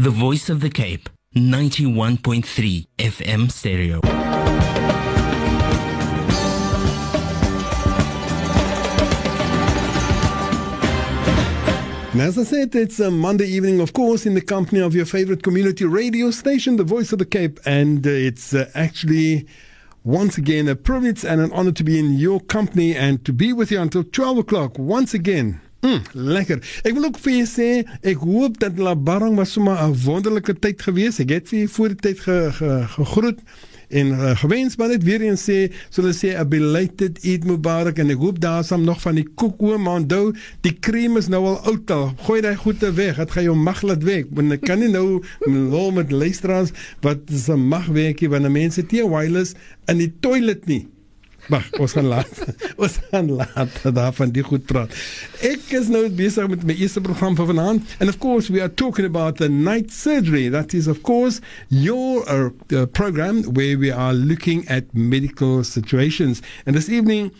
The Voice of the Cape, 91.3 FM stereo. And as I said, it's a Monday evening, of course, in the company of your favorite community radio station, The Voice of the Cape. And uh, it's uh, actually once again a privilege and an honor to be in your company and to be with you until 12 o'clock once again. Mm, lekker. Ek wil ook vir julle sê, ek hoop dat Labarang was sommer 'n wonderlike tyd gewees. Ek het vir julle voor die tyd ge, ge, gegroet en uh, gewens maar net weer eens sê, hulle sê a belated Eid Mubarak en ek hoop daar sal nog van die koek oom onthou, die krem is nou al oud al. Gooi daai goede weg. Dit gaan jou mag laat weg. Want ek kan nie nou lol met luisteraars wat is 'n magwerkie wanneer mense te wireless in die toilet nie. Maar ons gaan laat. ons gaan laat daarvan die goed praat. Ek is nou besig met my eerste program vir vanaand and of course we are talking about the night surgery. That is of course your uh, uh, program where we are looking at medical situations. And this evening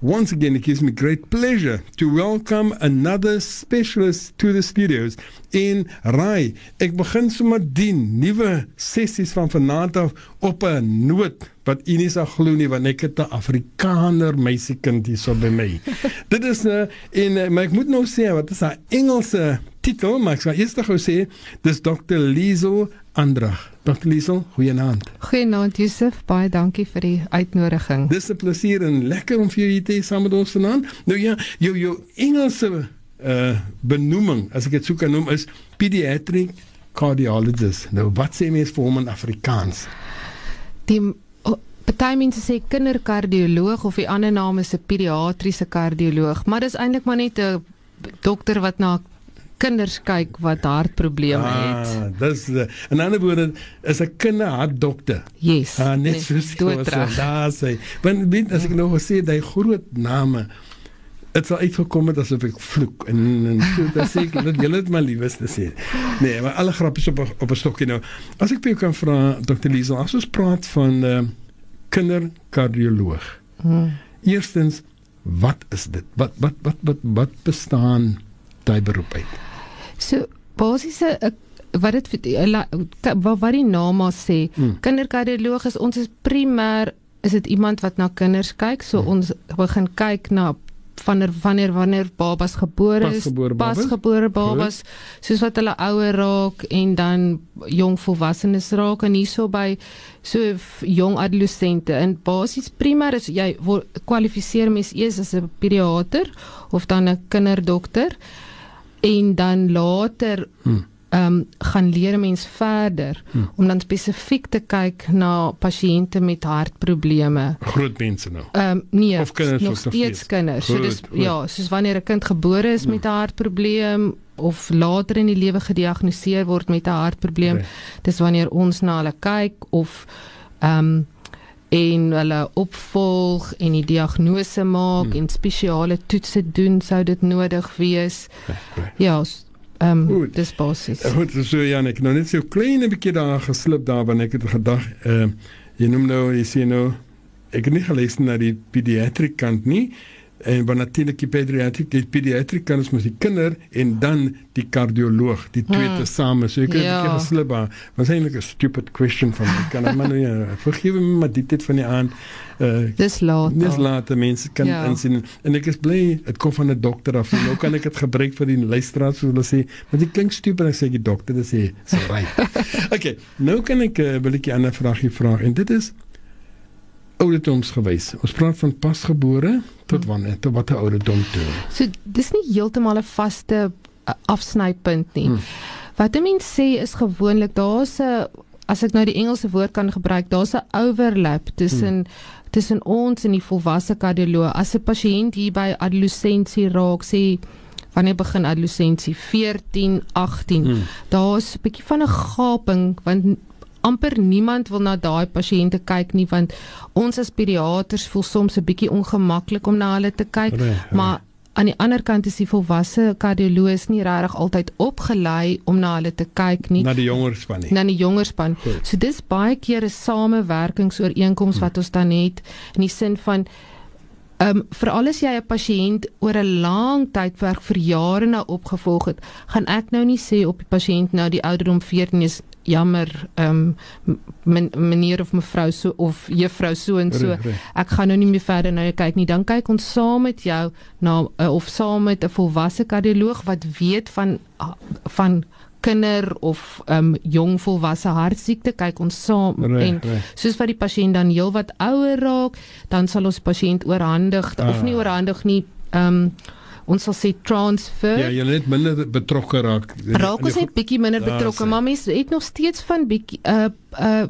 Once again, it gives me great pleasure to welcome another specialist to the studios in Rai. Ek begin sommer die nuwe sessies van vanaand af op 'n noot wat u nie sal glo nie want ek het 'n Afrikaner meisiekind hier so by my. Dit is 'n uh, en uh, maar ek moet nou sê wat is 'n Engelse titel, maar ek sal eers gou sê dis Dr. Liesel Andrag. Dr. Liesel, goeienaand. Goeienaand Josef, baie dankie vir die uitnodiging. Dis 'n plesier en lekker om vir jou hier te hê saam met ons vanaand. Nou ja, jou jou Engelse uh benoeming, as ek dit sou kan noem, is pediatric cardiologist. Nou wat sê mens vir hom in Afrikaans? Die Party mense sê kinderkardioloog of die ander naam is 'n pediatriese kardioloog, maar dis eintlik maar net 'n dokter wat na kinders kyk wat hartprobleme ah, het. Dis in ander woorde is 'n kinderhartdokter. Yes. Ah, net nee, so daar sê. Want weet as ek nou gesê daai groot name dit sal uitgekom het asof ek vloek en en so dat sê ek dat jy net my liefste sê. Nee, maar alle grappies op op 'n stokkie nou. As ek vir jou kan vra Dr. Liesel, as ons praat van uh, kinderkardioloog. Hmm. Eerstens, wat is dit? Wat wat wat wat wat bestaan daai beroep uit? So basiese eh, wat dit eh, wat wat die naam maar sê, hmm. kinderkardioloog is ons is primêr is dit iemand wat na kinders kyk. So hmm. ons begin kyk na wanneer wanneer wanneer babas gebore is, pasgebore babas, soos wat hulle ouer raak en dan jong volwassenes raak en hierso by so jong adolessente. En basies primêr is jy kwalifiseer mens eers as 'n pediater of dan 'n kinderdokter en dan later hmm. um, gaan leer mens verder hmm. om dan spesifiek te kyk na pasiënte met hartprobleme. Groot mense nou. Ehm um, nee, of kinders nog steeds kinders. Goed, so dis goed. ja, soos wanneer 'n kind gebore is hmm. met 'n hartprobleem of later in die lewe gediagnoseer word met 'n hartprobleem, okay. dis wanneer ons na hulle kyk of ehm um, en hulle opvolg en die diagnose maak hmm. en spesiale toetse doen sou dit nodig wees. Ja, ehm um, dis basies. Goed, so Janek, nou net so klein 'n bietjie daar geslip daar wanneer ek het gedag, ehm uh, jy noem nou, jy sien nou ek het nie gelees na die pediatric kant nie en dan natuurlik die pediatriek die pediatriek kan ons met die kinder en dan die kardioloog die twee hmm. te same so het ja. 'n keer geslip maar was eintlik 'n stupid question van my kan maar nou ja vergewe my maar dit het van die aand uh, dis laat dis laat mense kan ja. insien en ek is bly dit kom van 'n dokter af nou kan ek dit gebruik vir die luisteraars so hulle sê maar dit klink stupid as ek die dokter sê so right okay nou kan ek uh, wil ek 'n ander vraagie vra en dit is ouderdoms gewys. Ons praat van pasgebore tot hmm. wanneer tot watter ouderdom toe. So dis nie heeltemal 'n vaste afsnypunt nie. Hmm. Wat 'n mens sê is gewoonlik daar's 'n as ek nou die Engelse woord kan gebruik, daar's 'n overlap tussen hmm. tussen ons en die volwasse kardioloog. As 'n pasiënt hier by adolessensie raak, sê wanneer begin adolessensie 14, 18. Hmm. Daar's 'n bietjie van 'n gaping want amper niemand wil na daai pasiënte kyk nie want ons as pediaters voel soms 'n bietjie ongemaklik om na hulle te kyk re, re. maar aan die ander kant is die volwasse kardioloog nie regtig altyd opgelei om na hulle te kyk nie na die jonger span nie na die jonger span Goed. so dis baie keer 'n samewerkingsooreenkoms hmm. wat ons dan het in die sin van Ehm um, veral as jy 'n pasiënt oor 'n lang tydperk vir jare na opgevolg het, gaan ek nou nie sê op die pasiënt nou die ouderdom 14 is jammer ehm um, meneer of mevrou so of juffrou so en so. Ek gaan nou nie meer verder na jou kyk nie. Dan kyk ons saam met jou na uh, of saam met 'n volwasse kardioloog wat weet van van kinder of ehm um, jong volwasse hartsiekte kyk ons saam Reg, en reg. soos wat die pasiënt dan heelwat ouer raak, dan sal ons pasiënt oorhandig Ah. of nie oorhandig nie ehm um, ons sal sê transfer Ja, jy net minder betrokke raak. raak ons net bietjie minder betrokke, sê. maar mens het nog steeds van bietjie uh uh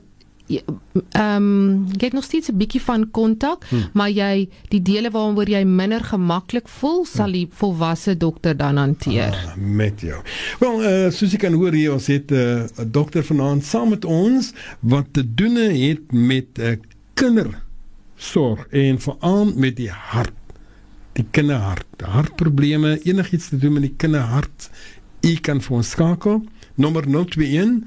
ehm um, jy het nog steeds 'n bietjie van kontak, Hmm. maar jy die dele waaroor jy minder gemaklik voel, sal die volwasse dokter dan hanteer. Ah, met jou. Wel, uh, soos jy kan hoor hier, ons het 'n uh, dokter vanaand saam met ons wat te doen het met 'n uh, kindersorg en veral met die hart. Die kinderhart, hartprobleme, enigiets te doen met die kinderhart. U kan vir ons skakel. Nommer 021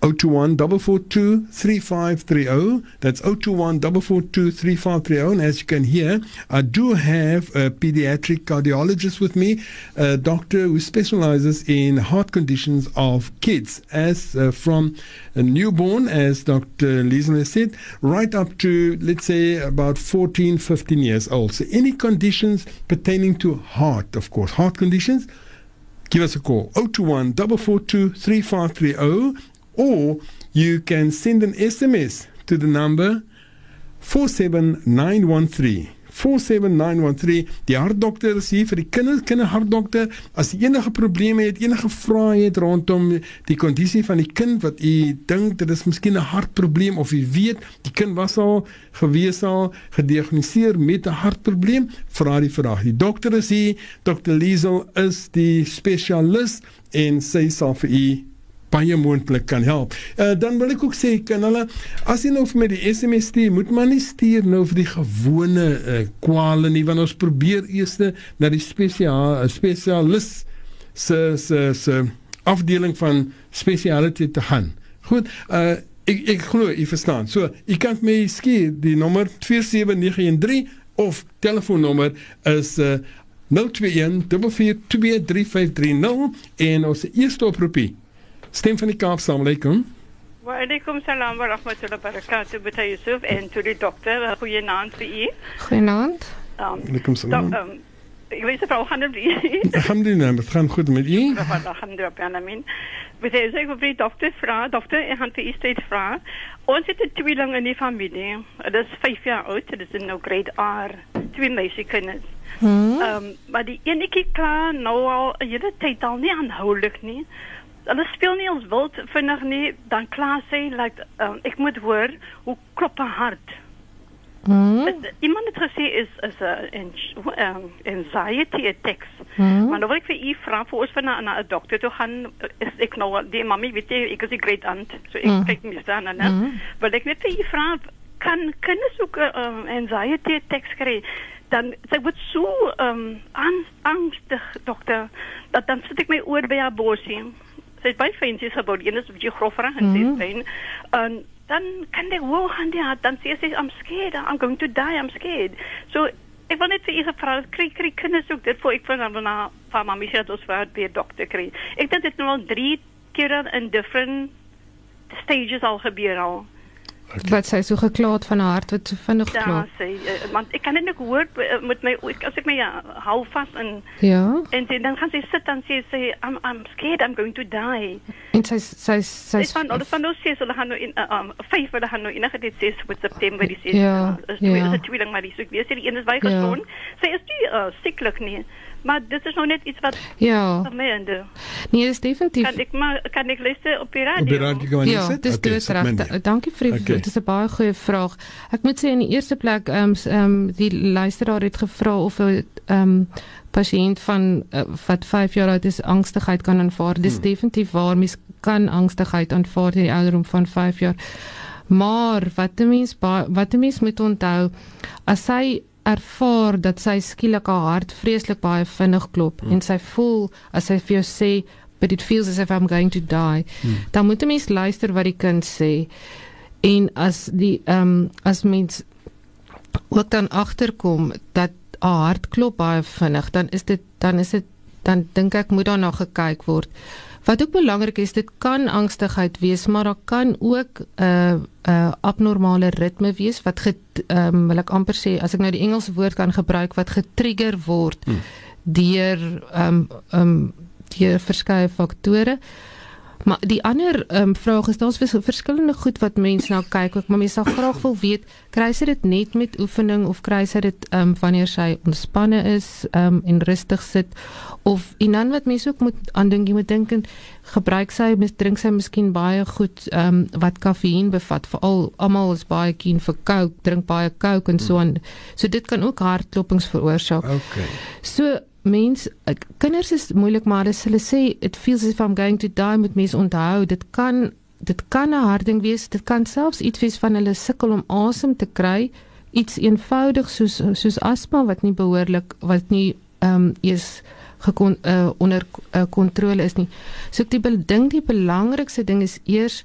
021 442 3530. That's 021 442 3530. And as you can hear, I do have a pediatric cardiologist with me, a doctor who specializes in heart conditions of kids, as uh, from a newborn, as Dr. Liesner said, right up to, let's say, about 14, 15 years old. So any conditions pertaining to heart, of course, heart conditions, give us a call 021 442 3530 or you can send an SMS to the number 47913. 47913 die hartdokter is hier vir die kinders kinderhartdokter as jy enige probleme het enige vrae het rondom die kondisie van die kind wat u dink dit is miskien 'n hartprobleem of u weet die kind was al gewees al gediagnoseer met 'n hartprobleem vra die vraag die dokter is hier dokter Liesel is die spesialis en sy sal vir u baie moontlik kan help. Uh, dan wil ek ook sê kan hulle as jy nou vir my die SMS stuur, moet maar nie stuur nou vir die gewone uh, kwale nie want ons probeer eers na die spesiaal uh, spesialis se se se afdeling van spesiality te gaan. Goed, uh, ek ek glo u verstaan. So, u kan vir my skier die nommer 27913 of telefoonnommer is uh, 021 4423530 en ons eerste oproepie Stem van die Kaap, salam alaikum. Waalaikum salam wa rahmatullahi wa barakatuh. Beta Yusuf en to die dokter. Goeienaand vir u. Goeienaand. Um, Alaikum dok, salam. um, ek weet vrou gaan dit. Alhamdulillah, het gaan goed met u. Alhamdulillah, Benjamin. Beta Yusuf, ek wil vir die dokter vra, dokter, ek gaan vir u steeds vra. Ons het 'n tweeling in die familie. Dit is 5 jaar oud. Dit is nou grade R. Twee meisiekinders. Hmm? Ehm, um, maar die enetjie kla nou al 'n hele tyd al nie aanhoudelik nie. Hulle speel nie ons wild vinnig nie, dan kla sy like um, ek moet hoor hoe klop haar hart. Hmm? Het, iemand het gesê is is 'n um, anxiety attacks. Hmm? Maar nou wil ek vir u vra vir ons van na 'n dokter toe gaan is ek nou die mami weet jy ek is die great aunt so ek Mm. kyk mis dan en Mm. wil ek net vir u vra kan kinders ook 'n um, anxiety attacks kry dan sy word so um, ang, angstig dokter dat dan sit ek my oor by haar borsie sy is baie fyn sy is gebou die een is 'n bietjie grover en sy is Mhm. fyn en dan kan ek hoor gaan die hart dan sê sy I'm scared. I'm going to die. I'm scared. So ek wil net vir u gevra kry kry kinders ook dit voor ek van na van mami sê dat ons vir by 'n dokter kry. Ek dink dit het nou al 3 keer in different stages al gebeur al Wat sy so gekla het van haar hart wat so vinnig ja klop. sê uh, want ek kan dit net hoor uh, met my as ek my uh, hou vas en Ja. en dan, dan gaan sy sit en sê sy I'm I'm scared I'm going to die En sy sy sy Dis van alles van nou sê hulle gaan nou in uh, um vyf hulle gaan nou enige dit sê met September die sê Ja, is ja. ja. is 'n tweeling maar die so ek weet sy die een is bygestaan. Sy is nie uh, sieklik nie. Maar dit is nou net iets wat Ja. vermeende. Nee, dis definitief. Kan ek maar kan ek luister op die radio? Op die radio kan jy Ja, sit. dis Okay, sit reg. Dankie vir die Okay. dit is 'n baie goeie vraag. Ek moet sê in die eerste plek ehm um, ehm um, die luisteraar het gevra of 'n ehm um, pasiënt van uh, wat 5 jaar oud is angstigheid kan aanvaar. Dis Hmm. definitief waar mens kan angstigheid aanvaar in die ouderdom van 5 jaar. Maar wat 'n mens ba- wat 'n mens moet onthou as sy ervaar dat sy skielik haar hart vreeslik baie vinnig klop Hmm. en sy voel as sy vir jou sê but it feels as if I'm going to die Hmm. dan moet 'n mens luister wat die kind sê en as die ehm um, as mens ook dan agterkom dat 'n hart klop baie vinnig, dan is dit dan is dit dan dink ek moet daarna gekyk word. Wat ook belangrik is, dit kan angstigheid wees, maar daar kan ook 'n uh, 'n uh, abnormale ritme wees wat ehm um, wil ek amper sê as ek nou die Engelse woord kan gebruik wat getrigger word hmm. deur ehm um, ehm um, deur verskeie faktore. Maar die ander um, vraag is daar's verskillende goed wat mense nou kyk, ook maar mense sal graag wil weet, kry sy dit net met oefening of kry sy dit um, wanneer sy ontspanne is um, en rustig sit of en dan wat mense ook moet aandink, jy moet dink en gebruik sy mis drink sy miskien baie goed um, wat kafeïen bevat, veral almal is baie keen vir coke, drink baie coke en so aan. So dit kan ook hartklopings veroorsaak. Okay. So mens kinders is moeilik maar as hulle sê it feels as if I'm going to die met mense onthou dit kan dit kan 'n harding wees. Dit kan selfs iets wees van hulle sukkel om asem te kry. Iets eenvoudig soos soos asma wat nie behoorlik wat nie ehm um, is gekon uh, onder uh, kontrole is nie. So ek dink die belangrikste ding is eers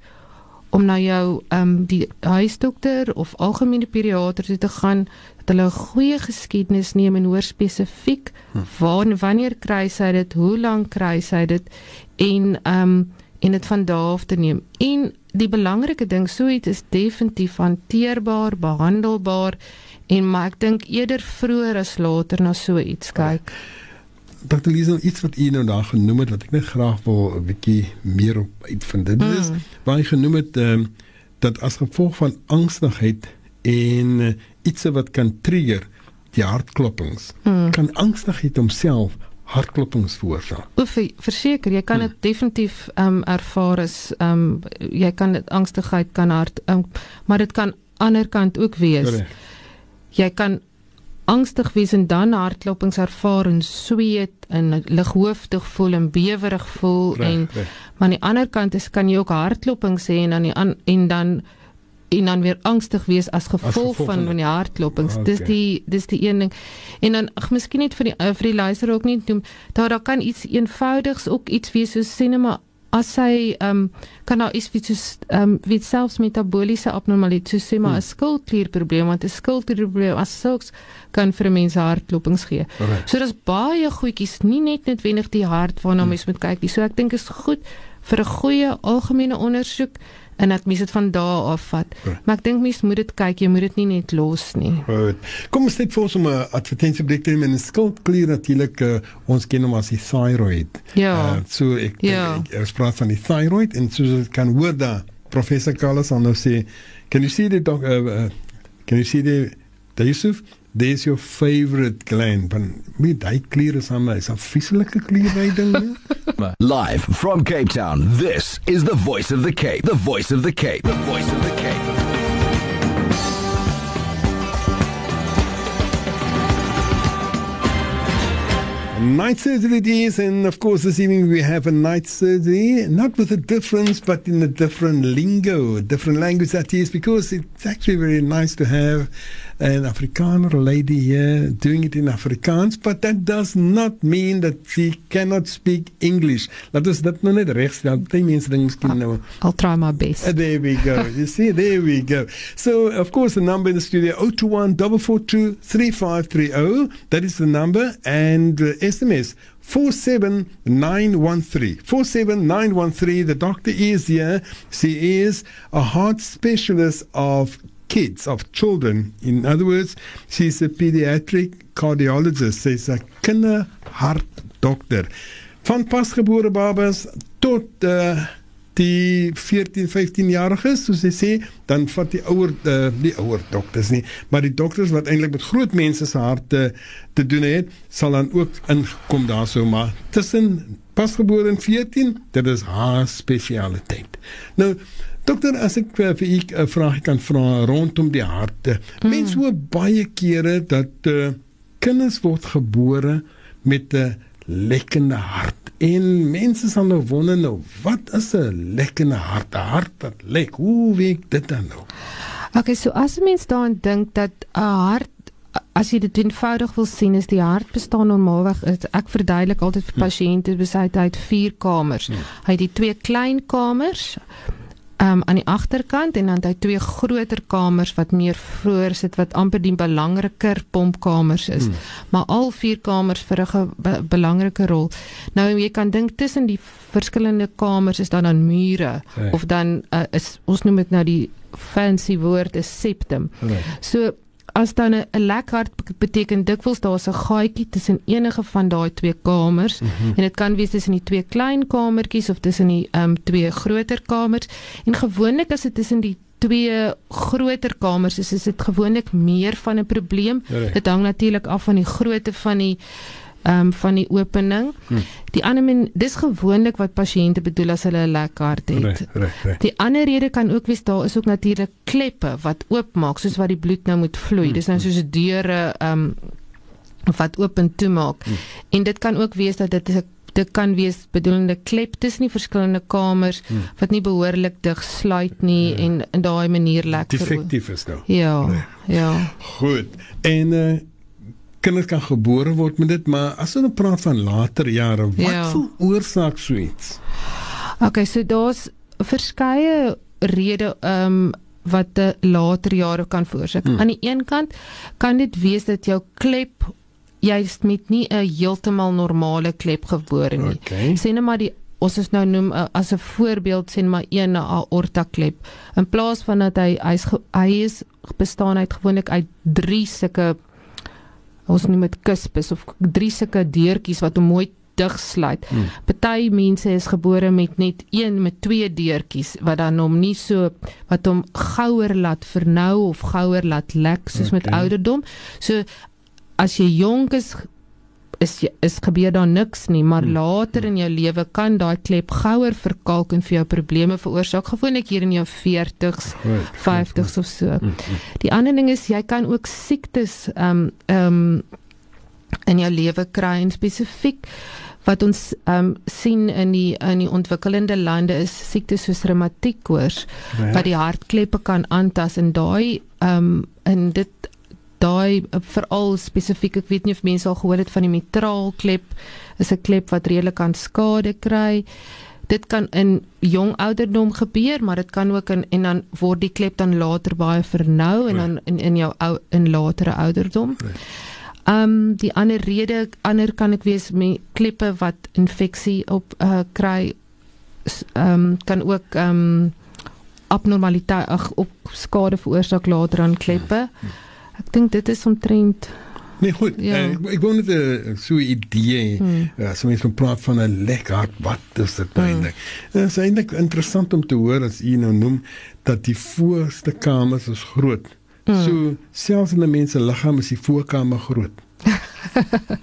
om na jou ehm um, die huisdokter of algemene pediater toe te gaan dat hulle 'n goeie geskiedenis neem en hoor spesifiek hm. waar wanneer kry sy dit, hoe lank kry sy dit en ehm um, en dit van daar af te neem. En die belangrike ding, so iets is definitief hanteerbaar, behandelbaar en maar ek dink eerder vroeër as later na so iets kyk. Dr. Lisa, iets wat u nou daar genoem het wat ek net graag wil 'n bietjie meer op uitvind. Dit is mm. waar jy genoem het ehm um, dat as gevolg van angstigheid en uh, iets wat kan trigger die hartklopings. Hmm. Kan angstigheid homself hartklopings veroorsaak? Oef, verseker, jy kan dit hmm. definitief ehm um, ervaar as ehm um, jy kan dit angstigheid kan hart um, maar dit kan ander kant ook wees. Correct. Jy kan angstig wees en dan hartklopings ervaar en sweet en lighoofdig voel en bewerig voel recht, en recht. maar aan die ander kant is kan jy ook hartklopings hê en dan die an, en dan en dan weer angstig wees as gevolg, as gevolg van van die hartklopings. Okay. Dis die dis die een ding. En dan ag miskien net vir die vir die luister ook nie noem daar daar kan iets eenvoudigs ook iets wees soos sinema as hy ehm um, kan nou iets wie soos ehm um, wie selfs metabooliese abnormaliteit soos sê maar 'n hmm. skildklierprobleem want 'n skildklierprobleem as sulks kan vir mense hartklopings gee. Okay. So daar's baie goedjies, nie net noodwendig die hart waarna hmm. mens moet kyk nie. So ek dink is goed vir 'n goeie algemene ondersoek en dat mens dit van daar af vat. Ja. Maar ek dink mens moet dit kyk, jy moet dit nie net los nie. Goed. Kom ons net vir ons om 'n advertensiebreek te neem en skildklier natuurlik uh, ons ken hom as die thyroid. Ja. Uh, so ek ja. ek, ek, ek spraak van die thyroid en so kan hoor da professor Carlos on nou sê can you see the doc, uh, uh, can you see the the Yusuf Dis jou favorite gland, van wie daai kliere saam is, 'n vieslike klier ding. Live from Cape Town, this is the voice of the Cape. The voice of the Cape. The voice of the Cape. Night surgery it is, and of course, this evening we have a night surgery, not with a difference, but in a different lingo, a different language that is, because it's actually very nice to have an Afrikaner lady here doing it in Afrikaans, but that does not mean that she cannot speak English. Laat ons dit nou net regstel. Baie mense dink miskien nou. I'll try my best. Uh, there we go. you see, there we go. So, of course, the number in the studio 021 442 3530. That is the number and uh, SMS 47913. 47913. The doctor is here. She is a heart specialist of kids, of children. In other words, she's a pediatric cardiologist. She's a kinderhartdokter. Van pasgebore babas tot uh, die 14, 15 jariges, soos hy sê, dan vat die ouer uh, die ouer dokters nie, maar die dokters wat eintlik met groot mense se harte te doen het, sal dan ook inkom daarso maar tussen pasgebore en 14, dit is haar spesialiteit. Nou Dokter, as ek uh, vir u 'n uh, vraag kan vra rondom die harte. Mm. Mense hoor baie kere dat uh, kinders word gebore met 'n lekkende hart. En mense sal nou wonder nou, wat is 'n lekkende hart? 'n Hart wat lek. Hoe werk dit dan nou? Okay, so as mense daaraan dink dat 'n hart as jy dit eenvoudig wil sien is die hart bestaan normaalweg ek verduidelik altyd vir hm. pasiënte besluit uit vier kamers. Hmm. Hy het die twee klein kamers um, aan die agterkant en dan het hy twee groter kamers wat meer vroeër sit wat amper die belangriker pompkamers is. Hmm. Maar al vier kamers verrig 'n be belangrike rol. Nou jy kan dink tussen die verskillende kamers is daar dan mure Ja. of dan uh, is ons noem dit nou die fancy woord is septum. Right. So as dan 'n 'n lek hart be- beteken dikwels daar's 'n gaatjie tussen enige van daai twee kamers mm -hmm. en dit kan wees tussen die twee klein kamertjies of tussen die ehm um, twee groter kamers en gewoonlik as dit tussen die twee groter kamers is is dit gewoonlik meer van 'n probleem. Reg. Dit hang natuurlik af van die grootte van die um, van die opening. Hmm. Die ander men dis gewoonlik wat pasiënte bedoel as hulle 'n lek hart het. Reg, reg, reg. Die ander rede kan ook wees daar is ook natuurlik kleppe wat oopmaak soos wat die bloed nou moet vloei. Hmm. Dis nou soos deure um, wat oop en toe maak. Hmm. En dit kan ook wees dat dit is 'n dit kan wees bedoelende klep tussen die verskillende kamers Hmm. wat nie behoorlik dig sluit nie en in daai manier lek veroo- Defektief is nou. Ja. Nee. Ja. Goed. En uh kinders kan gebore word met dit, maar as ons nou praat van later jare, wat Ja. veroorsaak so iets? Okay, so daar's verskeie redes ehm um, wat later jare kan veroorsaak. Hmm. Aan die een kant kan dit wees dat jou klep jy's met nie 'n heeltemal normale klep gebore nie. Okay. Sê net maar die ons is nou noem uh, as 'n voorbeeld net maar een aorta klep. In plaas van dat hy hy's ge- hy is bestaan uit gewoonlik uit drie sulke ons noem dit kuspes of drie sulke deurtjies wat hom mooi dig sluit. Hmm. Party mense is gebore met net een met twee deurtjies wat dan hom nie so wat hom gouer laat vernou of gouer laat lek soos okay. met ouderdom. So as jy jonk is is is gebeur daar niks nie, maar Hmm. later in jou lewe kan daai klep gouer verkalk en vir jou probleme veroorsaak, gewoonlik hier in jou 40s, Goed. 50s of so. Mm, mm. Die ander ding is jy kan ook siektes ehm um, ehm um, in jou lewe kry en spesifiek wat ons ehm um, sien in die in die ontwikkelende lande is siektes soos reumatiekkoors Ja. wat die hartkleppe kan aantas en daai ehm um, en dit daai uh, veral spesifiek ek weet nie of mense al gehoor het van die mitraalklep is 'n klep wat redelik aan skade kry. Dit kan in jong ouderdom gebeur maar dit kan ook in en dan word die klep dan later baie vernou en dan in in jou ou in latere ouderdom. Right. Ehm um, die ander rede ander kan ek wees met kleppe wat infeksie op uh, kry ehm um, kan ook ehm um, abnormaliteit ag op skade veroorsaak later aan kleppe. Ek dink dit is omtrent Nee, goed. Ja. Uh, ek wou net 'n so 'n idee, Hmm. uh, so mense kan praat van 'n lek hart. Wat is dit nou Hmm. eintlik? Dit is eintlik interessant om te hoor as u nou noem dat die voorste kamers is groot. Hmm. So selfs in 'n mens se liggaam is die voorkamer groot.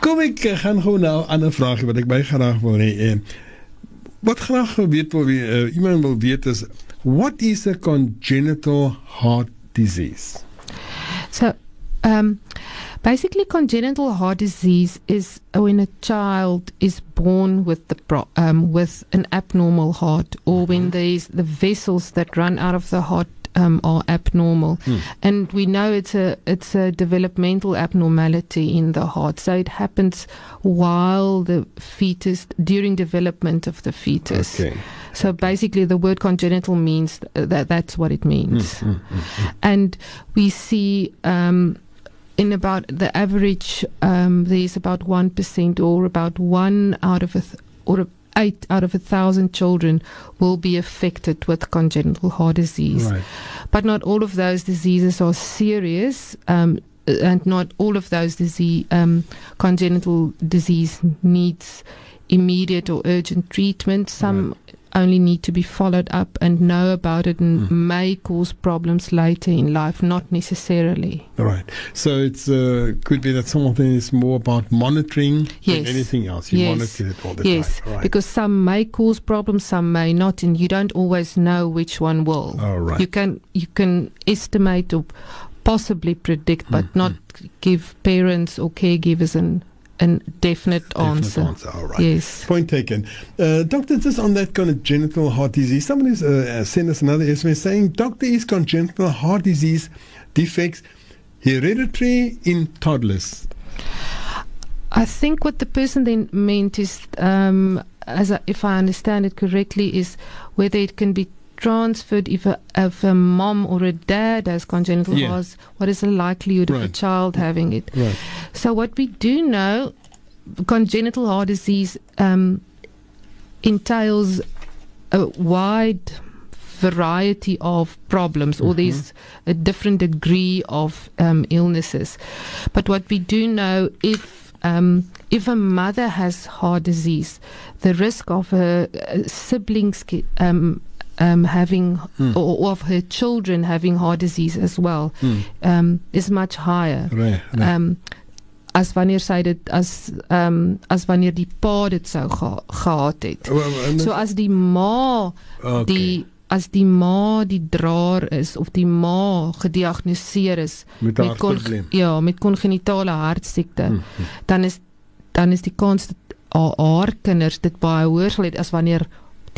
Kom ek eh, gaan gou nou 'n ander vraag wat ek baie graag wil hê. Eh, wat graag weet wil uh, iemand wil weet is what is a congenital heart disease? So, um, basically, congenital heart disease is when a child is born with the pro- um, with an abnormal heart, or when there's the vessels that run out of the heart um, are abnormal, Hmm. and we know it's a it's a developmental abnormality in the heart. So it happens while the fetus during development of the fetus. Okay. So basically, the word congenital means th- that that's what it means Mm, mm, mm. and we see um, in about the average um, there's about one percent or about one out of a th- or a eight out of a thousand children will be affected with congenital heart disease. Right. But not all of those diseases are serious. Um, and not all of those disease, um, congenital disease needs immediate or urgent treatment. Some only need to be followed up and know about it and Mm. may cause problems later in life, not necessarily. Right. So it's uh, could be that some of them is more about monitoring than anything else. You Yes. monitor it all the yes, time. Right. because some may cause problems, some may not, and you don't always know which one will. all right. You can you can estimate or possibly predict, but Mm, not give parents or caregivers an an definite, Definite answer. answer. All right. Yes. Point taken. Uh, doctor, just on that kind of congenital heart disease, somebody's uh, uh, sent us another SMS saying, Doctor, is congenital heart disease defects hereditary in toddlers? I think what the person then meant is um, as I, if I understand it correctly, is whether it can be transferred if a, if a mom or a dad has congenital Yeah. heart. What is the likelihood of a child having it? Right. So what we do know, congenital heart disease um, entails a wide variety of problems, or there's a different degree of um, illnesses. But what we do know, if um, if a mother has heart disease, the risk of her uh, siblings um, um, having or, or of her children having heart disease as well um, is much higher. Right. right. Ehm as wanneer sy dit as ehm um, as wanneer die pa dit sou geha gehad het. Wel, wel, So as die ma Okay. die as die ma die draer is of die ma gediagnoseer is Met haar probleem. ja, met kongenitale hartsiekte, Hmm, dan is dan is die kans dat haar kinders dit baie hoër sal hê as wanneer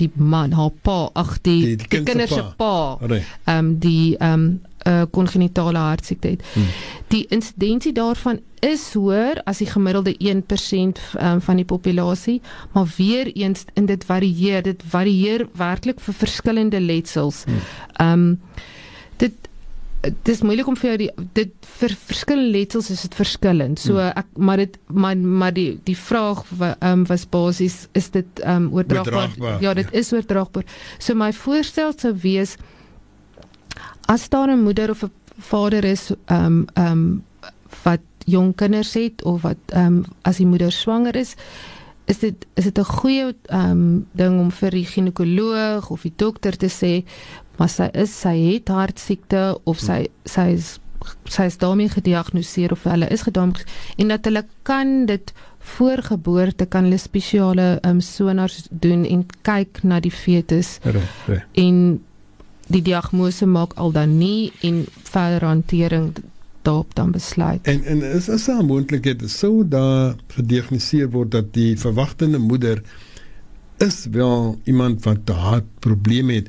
die man, haar pa, ag die Die- die, die kinders se pa. ehm um, die ehm um, uh, kongenitale hartsiekte het. Hmm. Die insidensie daarvan is hoër as die gemiddelde 1% um, van die populasie, maar weer eens in dit varieer, dit varieer werklik vir verskillende letsels. Ehm um, dit dit is moeilik om vir jou die dit vir verskillende letsels is dit verskillend. So ek maar dit maar maar die die vraag um, was basies is dit ehm um, oordraagbaar? Oordraagbaar, Ja, dit ja. is oordraagbaar. So my voorstel sou wees as daar 'n moeder of 'n vader is ehm um, ehm um, wat jong kinders het of wat ehm um, as die moeder swanger is is dit is dit 'n goeie ehm um, ding om vir die ginekoloog of die dokter te sê maar sy is sy het hartsiekte of sy sy is sy is daarmee gediagnoseer of hulle is gediagnoseer en dat hulle kan dit voor geboorte kan hulle spesiale um, sonars doen en kyk na die fetus Right. Right. en die diagnose maak al dan nie en verdere hantering daarop dan besluit. En en is is 'n moontlikheid sou daar gediagnoseer word dat die verwagtende moeder is wel iemand wat 'n hartprobleem het.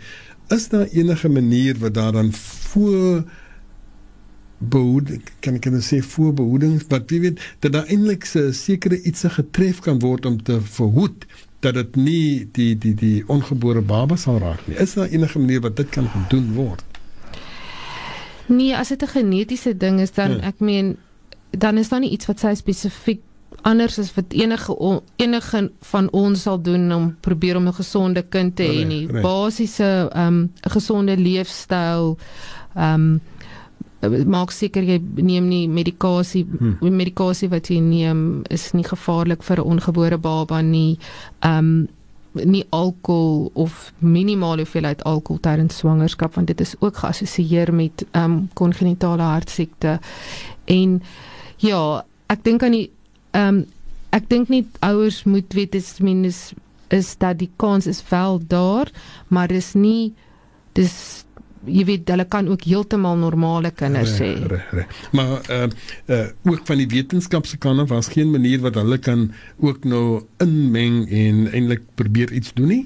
Is daar enige manier wat daar dan voor behoeding kan ek net sê voorbehoeding wat jy weet dat daar eintlik 'n sekere iets getref kan word om te verhoed dat dit nie die die die ongebore baba sal raak nie. Is daar enige manier wat dit kan gedoen word? Nee, as dit 'n genetiese ding is dan Ja. ek meen dan is daar nie iets wat sy spesifiek anders is wat enige on, enige van ons sal doen om probeer om 'n gesonde kind te hê Reg, nie. reg. Basiese ehm um, 'n gesonde leefstyl ehm um, maak seker jy neem nie medikasie Hmm. hmm. medikasie wat jy neem is nie gevaarlik vir 'n ongebore baba nie. Ehm um, nie alkohol of minimale hoeveelheid alkohol tydens swangerskap want dit is ook geassosieer met ehm um, kongenitale hartsiekte. En ja, ek dink aan die ehm um, ek dink nie ouers moet weet dis minus is dat die kans is wel daar, maar dis nie dis jy weet hulle kan ook heeltemal normale kinders hê. Reg, reg, reg. Maar uh uh ook van die wetenskap se kant af was geen manier wat hulle kan ook nou inmeng en eintlik probeer iets doen nie.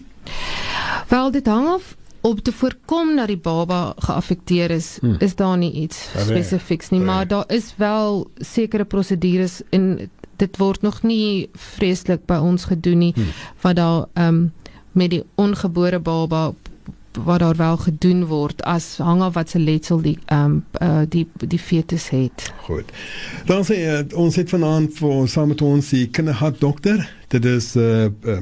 Wel dit hang af om te voorkom dat die baba geaffekteer is, Hmm. is daar nie iets spesifieks nie, maar daar is wel sekere prosedures en dit word nog nie vreeslik by ons gedoen nie Hmm. wat daar ehm um, met die ongebore baba wat daar wel gedoen word as hang af wat se letsel die ehm um, uh, die die fetus het. Goed. Dan sê uh, ons het vanaand vir saam met ons die kinderhartdokter. Dit is uh, uh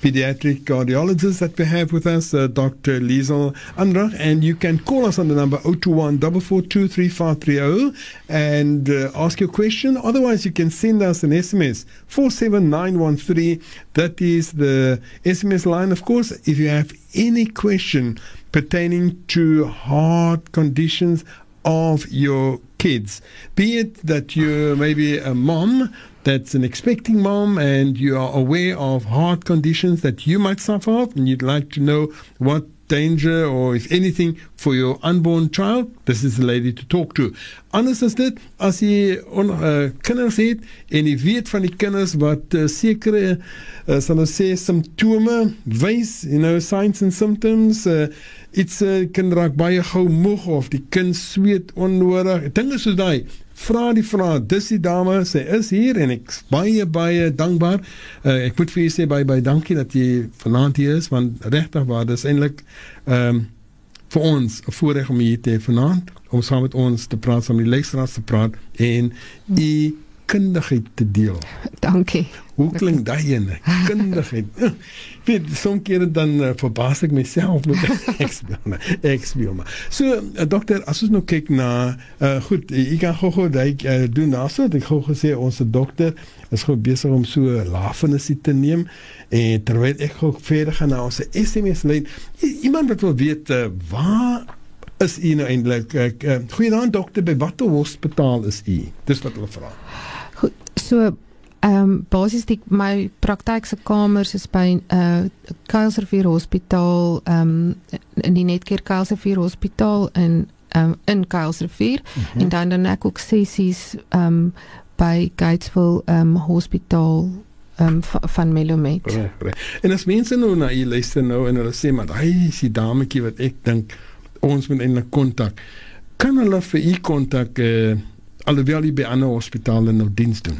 pediatric cardiologist that we have with us, uh, Dr. Liesel Andrach, and you can call us on the number 021 442 and uh, ask your question. Otherwise, you can send us an SMS 47913. That is the SMS line, of course. If you have any question pertaining to heart conditions of your kids, be it that you're maybe a mom that's an expecting mom and you are aware of heart conditions that you might suffer of and you'd like to know what danger or if anything for your unborn child this is the lady to talk to. Anders as dit as jy on, uh, kinders het en jy weet van die kinders wat uh, sekere uh, sal ons sê simptome wys you know signs and symptoms uh, iets uh, kind raak baie gou moeg of die kind sweet onnodig. Dinge soos daai vra die vraag. Dis die dame, sy is hier en ek baie baie dankbaar. Uh, ek moet vir u sê baie baie dankie dat jy vanaand hier is want regtig waar dis eintlik ehm um, vir ons 'n voorreg om hier te vanaand om saam met ons te praat, met die luisteraars te praat en u kundigheid te deel. Dankie. Hoe klink daai ene? Kundigheid. Weet, soms keer dan uh, verbaas ek myself met ek speel maar. Ek speel maar. So, uh, dokter, as ons nou kyk na uh, goed, ek kan gou-gou daai uh, doen daarso, ek gou gesê ons dokter is gou besig om so lafenis te neem en terwyl ek gou verder gaan na ons SMS lyn, iemand wat wil weet uh, waar is u nou eintlik? Uh, uh, Goeienaand dokter, by watter hospitaal is u? Dis wat hulle vra. So ehm um, basies die my praktyk se kamers is by uh, Kuilsrivier Hospitaal ehm um, in die Netcare Kuilsrivier Hospitaal in um, in Kuilsrivier mm -hmm. en dan dan ek ook sessies ehm um, by Gatesville ehm um, Hospitaal um, van Melomet. Reg, reg. En as mense nou na u luister nou en hulle sê maar hy is die dametjie wat ek dink ons moet eintlik kontak. Kan hulle vir u kontak eh uh, alhoewel jy by ander hospitale nou diens doen.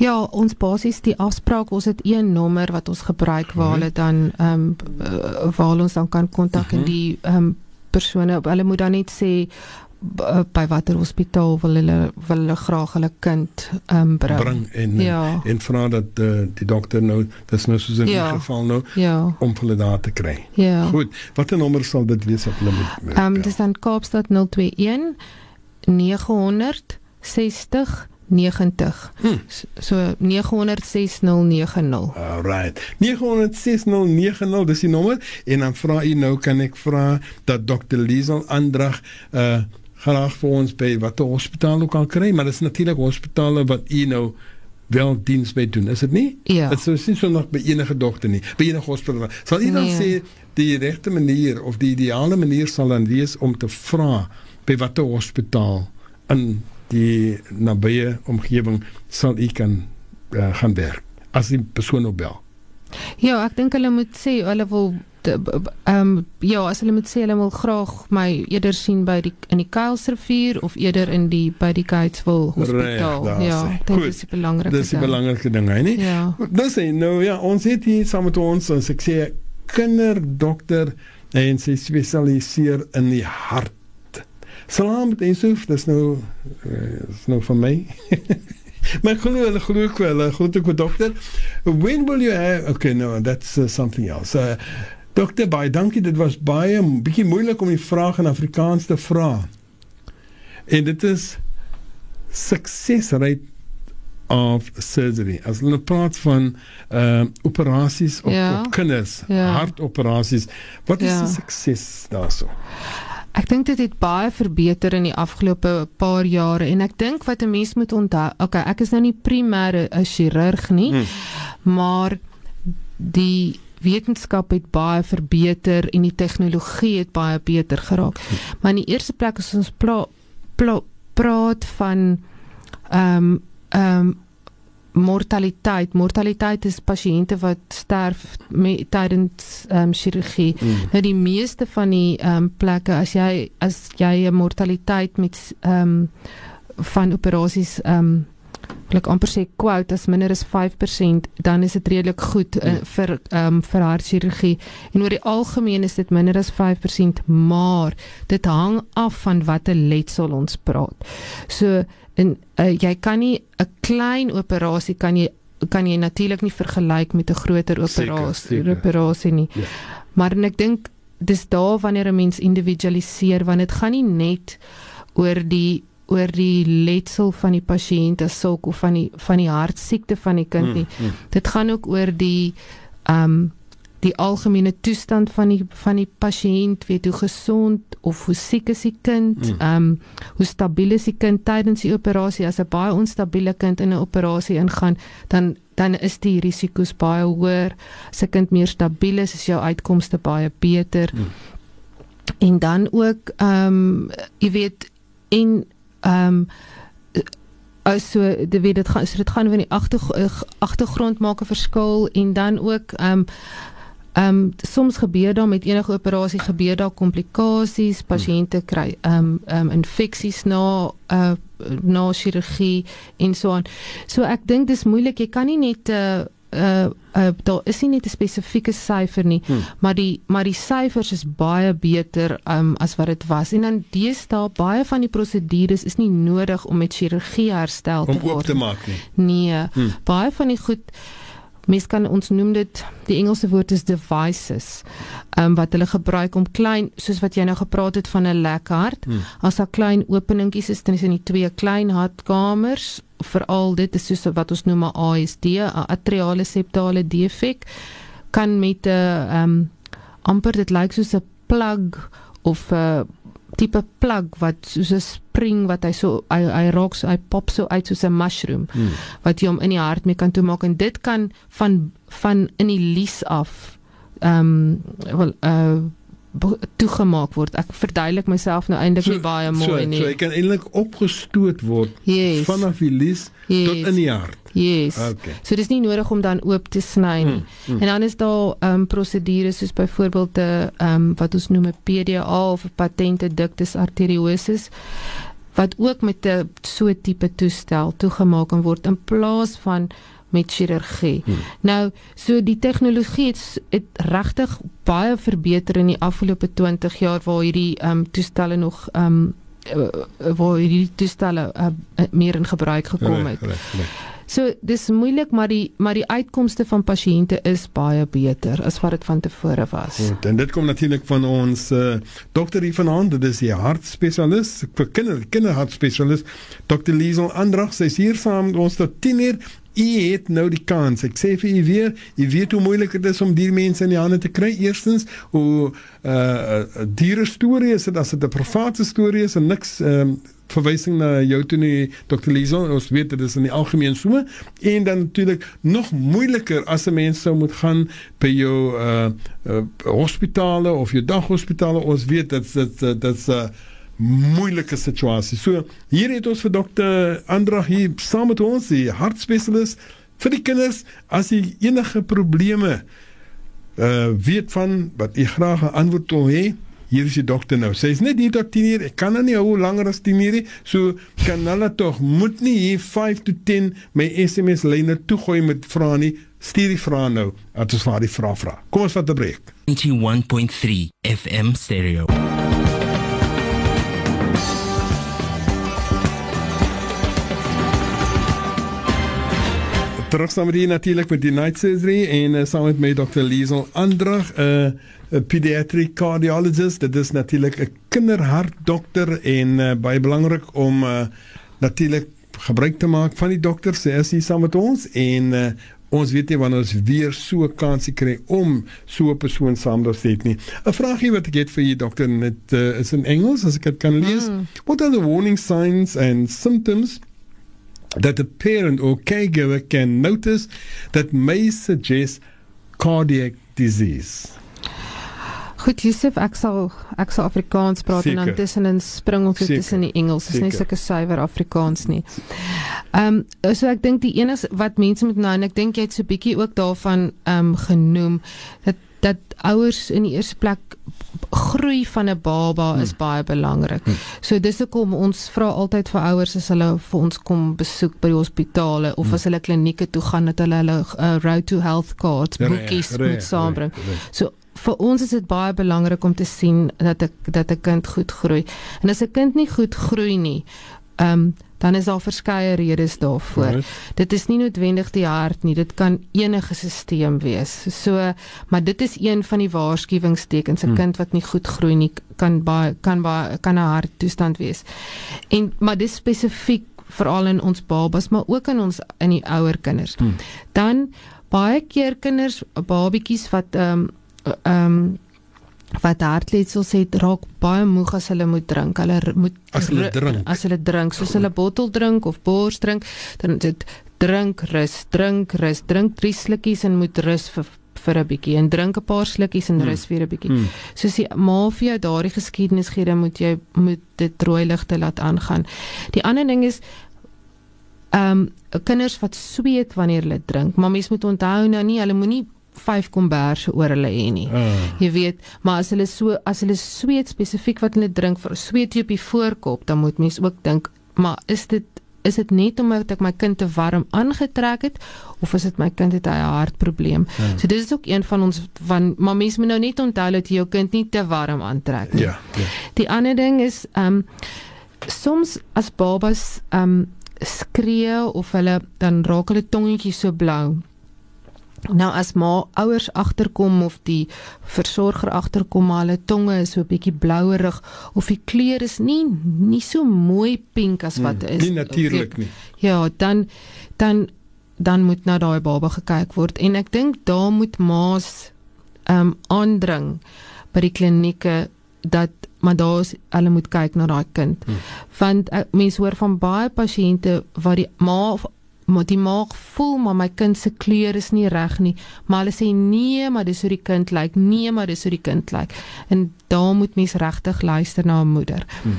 Ja, ons basies die afspraak, ons het een nommer wat ons gebruik waar hulle dan ehm um, waar ons dan kan kontak en die ehm um, persone, hulle moet dan net sê by watter hospitaal wil hulle wil hulle graag hulle kind ehm um, bring. Bring en ja. en vra dat uh, die dokter nou dis nou soos in ja. die geval nou ja. om hulle daar te kry. Ja. Goed, watter nommer sal dit wees wat hulle moet Ehm um, dis dan Kaapstad 021 900 60 90. Hmm. So 906090. Alright. 906090 dis die nommer en dan vra u nou kan ek vra dat Dr. Liesel Andrag uh graag vir ons by watter hospitaal ook al kry, maar dit is natuurlik hospitale wat u nou wel diens by doen, is dit nie? Ja. Dit sou sien so nog by enige dokter nie, by enige hospitaal. Sal u dan nee. sê die regte manier of die ideale manier sal dan wees om te vra by watter hospitaal in die nabye omgewing sal u kan uh, gaan werk as die persoon opbel. Ja, ek dink hulle moet sê hulle wil ehm um, ja, as hulle moet sê hulle wil graag my eerder sien by die in die Kuilsrivier of eerder in die by die Gatesville Hospitaal. Reg, ja, dit is die belangrike ding. Dis die belangrike ding, hè, nie? Ja. Nou sê nou ja, ons het hier saam met ons ons ek sê kinderdokter en sy spesialiseer in die hart Salam met Yusuf, dis nou is nou van my. maar glo hulle glo ek wel, groet ek dokter. When will you have Okay, no, that's uh, something else. Uh, dokter, baie dankie. Dit was baie bietjie moeilik om die vraag in Afrikaans te vra. En dit is success rate of surgery. As hulle praat van uh operasies op, Ja. op kinders, Ja. hartoperasies. Wat is Ja. die sukses daarso? Ek dink dit het baie verbeter in die afgelope paar jare en ek dink wat 'n mens moet onthou, okay, ek is nou nie primêr 'n chirurg nie, hmm. maar die wetenskap het baie verbeter en die tegnologie het baie beter geraak. Hmm. Maar in die eerste plek as ons pla, pla, praat van ehm um, ehm um, mortaliteit. Mortaliteit is pasiënte wat sterf met tydens ehm um, chirurgie. Mm. Nou die meeste van die ehm um, plekke as jy as jy 'n mortaliteit met ehm um, van operasies ehm um, ek amper sê quote as minder as 5% dan is dit redelik goed uh, vir um, vir hartchirurgie en oor die algemeen is dit minder as 5% maar dit hang af van watter letsel ons praat. So en uh, jy kan nie 'n klein operasie kan jy kan jy natuurlik nie vergelyk met 'n groter operasie operasie nie. Ja. Maar en ek dink dis daar wanneer 'n mens individualiseer want dit gaan nie net oor die oor die letsel van die pasiënt as sulk of van die van die hartsiekte van die kind nie. Mm, mm. Dit gaan ook oor die ehm um, die algemene toestand van die van die pasiënt, weet hoe gesond of hoe siek is die kind, Mm. ehm um, hoe stabiel is die kind tydens die operasie as 'n baie onstabiele kind in 'n operasie ingaan, dan dan is die risiko's baie hoër. As 'n kind meer stabiel is, is jou uitkomste baie beter. Mm. En dan ook ehm um, jy weet en ehm um, also dit weet dit gaan so dit gaan oor die agter agtergrond maak 'n verskil en dan ook ehm um, Ehm um, soms gebeur daar met enige operasie gebeur daar komplikasies, pasiënte kry ehm um, ehm um, infeksies na 'n uh, na chirurgie en so aan. So ek dink dis moeilik. Jy kan nie net 'n uh, uh, uh, daar is nie net 'n spesifieke syfer nie, hmm. maar die maar die syfers is baie beter um, as wat dit was. En dan deesdae baie van die prosedures is nie nodig om met chirurgie herstel te om word. oop te maak nie. Nee, hmm. baie van die goed mens kan ons noem dit die Engelse woord is devices. Um, wat hulle gebruik om klein soos wat jy nou gepraat het van 'n lek hart. Hmm. As daar klein openingkies is, is in die twee klein hartkamers, veral dit is soos wat ons noem 'n ASD, 'n atriale septale defek kan met 'n um, amper dit lyk soos 'n plug of 'n tipe plug wat soos 'n spring wat hy so hy hy raak so hy pop so uit soos 'n mushroom hmm. wat jy hom in die hart mee kan toemaak en dit kan van van in die lies af ehm um, wel uh toegemaak word. Ek verduidelik myself nou eintlik so, nie baie mooi so, nie. So jy kan eintlik opgestoot word yes. vanaf die lies yes. tot in die hart. Yes. Okay. So dis nie nodig om dan oop te sny nie. Mm, mm. En dan is daar ehm um, prosedures soos byvoorbeeld 'n ehm um, wat ons noem 'n PDA of 'n patente ductus arteriosus wat ook met 'n so tipe toestel toegemaak kan word in plaas van met chirurgie. Hmm. Nou, so die tegnologie het, het regtig baie verbeter in die afgelope 20 jaar waar hierdie ehm um, toestelle nog ehm um, waar hierdie toestelle uh, meer in gebruik gekom het. Reg, reg. So dis moeilik maar die maar die uitkomste van pasiënte is baie beter as wat dit van tevore was. Goed, en dit kom natuurlik van ons uh, dokter hier vanaand, dit is die hartspesialis, vir kinder kinderhartspesialis, Dr. Liesel Andrag, sy's hier saam met ons tot 10 uur u het nou die kans. Ek sê vir u weer, u weet hoe moeilik dit is om die mense in die hande te kry. Eerstens, hoe uh 'n diere storie is dit as dit 'n private storie is en niks ehm um, verwysing na jou toe nie Dr. Liesel ons weet dit is in die algemeen so en dan natuurlik nog moeiliker as 'n mens sou moet gaan by jou uh, uh hospitale of jou daghospitale ons weet dat dit dit's 'n uh, moeilike situasie. So hier het ons vir dokter Andra hier saam met ons, die hartspesialis vir die kinders as jy enige probleme uh weet van wat jy graag 'n antwoord wil hê. Hier is die dokter nou. Sy is net hier tot 10 uur. Ek kan nie hou langer as 10 uur. So kan hulle tog moet nie hier 5 to 10 my SMS lyne toegooi met vrae nie. Stuur die vrae nou. Ons vir die vrae vra. Kom ons vat 'n breek. 91.3 FM stereo. Terug saam met hier natuurlik met die night surgery en uh, saam met my Dr. Liesel Andrag, 'n uh, 'n pediatric cardiologist. Dit is natuurlik 'n kinderhartdokter en uh, baie belangrik om uh, natuurlik gebruik te maak van die dokter se is hier saam met ons en uh, ons weet nie wanneer ons weer so 'n kans kry om so 'n persoon saam te sit nie. 'n Vraagie wat ek het vir u dokter net uh, is in Engels as ek dit kan lees. Mm. What are the warning signs and symptoms that a parent or caregiver can notice that may suggest cardiac disease. Goed Josef, ek sal ek sal Afrikaans praat Seker. en dan tussenin spring ons tussen die Engels. Dit is nie sulke suiwer Afrikaans nie. Ehm um, so ek dink die enigste wat mense moet nou en ek dink jy het so bietjie ook daarvan ehm um, genoem dat dat ouers in die eerste plek groei van 'n baba is hmm. baie belangrik. Hmm. So dis hoekom ons vra altyd vir ouers as hulle vir ons kom besoek by die hospitale of hmm. as hulle klinieke toe gaan dat hulle hulle uh, road to health cards boekies moet saambring. So vir ons is dit baie belangrik om te sien dat ek dat 'n kind goed groei. En as 'n kind nie goed groei nie, ehm um, dan is daar verskeie redes daarvoor. Right. Dit is nie noodwendig die hart nie, dit kan enige stelsel wees. So, maar dit is een van die waarskuwingstekens. 'n hmm. Kind wat nie goed groei nie, kan baie kan baie kan 'n harttoestand wees. En maar dis spesifiek veral in ons babas, maar ook in ons in die ouer kinders. Hmm. Dan baie keer kinders, babietjies wat ehm um, ehm um, wat hartletsels het raak baie moeg as hulle moet drink. Hulle moet as hulle drink. As hulle drink, soos hulle bottel drink of bors drink, dan dit drink rus, drink rus, drink drie slukkies en moet rus vir vir 'n bietjie en drink 'n paar slukkies en rus vir 'n bietjie. Hmm. Soos die mafia daardie geskiedenis gee, dan moet jy moet dit rooi ligte laat aangaan. Die ander ding is ehm um, kinders wat sweet wanneer hulle drink, maar mens moet onthou nou nie hulle moenie vyf komberse oor hulle hê nie. Uh. Jy weet, maar as hulle so as hulle sweet spesifiek wat hulle drink vir sweet op die voorkop, dan moet mens ook dink maar is dit is dit net omdat ek my kind te warm aangetrek het of is dit my kind het 'n hartprobleem. Ja. So dis is ook een van ons van maar mense moet nou net onthou dat jy jou kind nie te warm aantrek nie. Ja, ja. Die ander ding is ehm um, soms as babas ehm um, skree of hulle dan raak hulle tongetjie so blou. Nou as ma ouers agterkom of die versorger agterkom maar hulle tonge is so 'n bietjie blouerig of die kleur is nie nie so mooi pink as wat Hmm, is. nie natuurlik nie. Ja, dan dan dan moet na daai baba gekyk word en ek dink daar moet ma's ehm um, aandring by die klinieke dat maar daar's hulle moet kyk na daai kind. Hmm. Want uh, mense hoor van baie pasiënte waar die ma of maar die maag voel maar my kind se kleur is nie reg nie maar hulle sê nee maar dis hoe die kind lyk nee maar dis hoe die kind lyk en daar moet mens regtig luister na 'n moeder hmm.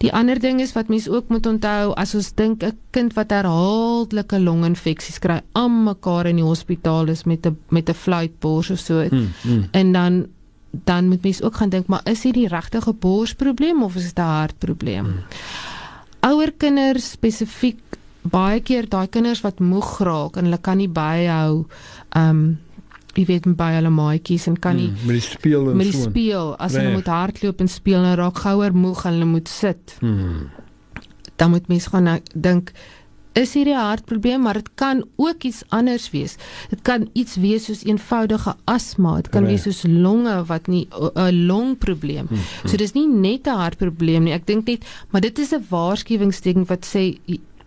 Die ander ding is wat mense ook moet onthou as ons dink 'n kind wat herhaaldelike longinfeksies kry aan mekaar in die hospitaal is met 'n met 'n fluitbors of so Mm, mm. en dan dan moet mens ook gaan dink maar is dit die regte borsprobleem of is dit 'n hartprobleem? Hmm. Ouer kinders spesifiek baie keer daai kinders wat moeg raak en hulle kan nie byhou um jy weet by hulle maatjies en kan nie Mm, met die speel en met die so. speel as hulle Reg. moet hardloop en speel en raak gouer moeg en hulle moet sit Mm. dan moet mens gaan dink is hierdie 'n hartprobleem maar dit kan ook iets anders wees. Dit kan iets wees soos eenvoudige asma, dit kan Reg. wees soos longe wat nie 'n longprobleem. Hmm, So dis nie net 'n hartprobleem nie. Ek dink net maar dit is 'n waarskuwingsteken wat sê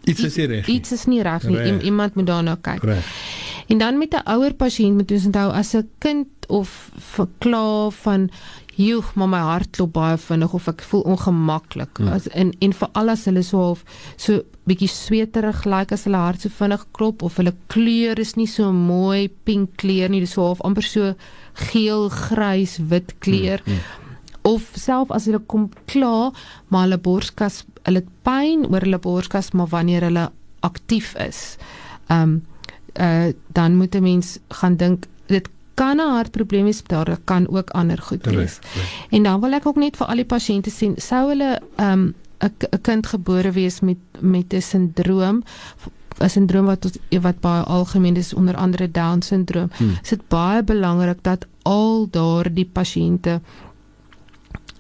Iets is nie reg nie. Iets is nie reg nie. Reg. Iem- Iemand moet daarna kyk. Reg. En dan met 'n ouer pasiënt moet ons onthou as 'n kind of verkla van joeg, maar my hart klop baie vinnig of ek voel ongemaklik. Hmm. As en en veral as hulle so half so bietjie sweterig lyk as hulle hart so vinnig klop of hulle kleur is nie so mooi pink kleur nie, dis so half amper so geel, grys, wit kleur. Hmm. Of self as hulle kom kla, maar hulle borskas, hulle het pyn oor hulle borskas, maar wanneer hulle aktief is. Ehm um, uh dan moet 'n mens gaan dink dit kan 'n hartprobleem wees, maar daar kan ook ander goed wees. En dan wil ek ook net vir al die pasiënte sê, sou hulle ehm um, 'n 'n kind gebore wees met met 'n sindroom 'n sindroom wat ons, wat baie algemeen is onder andere down syndroom. Hmm. Is dit baie belangrik dat al daardie pasiënte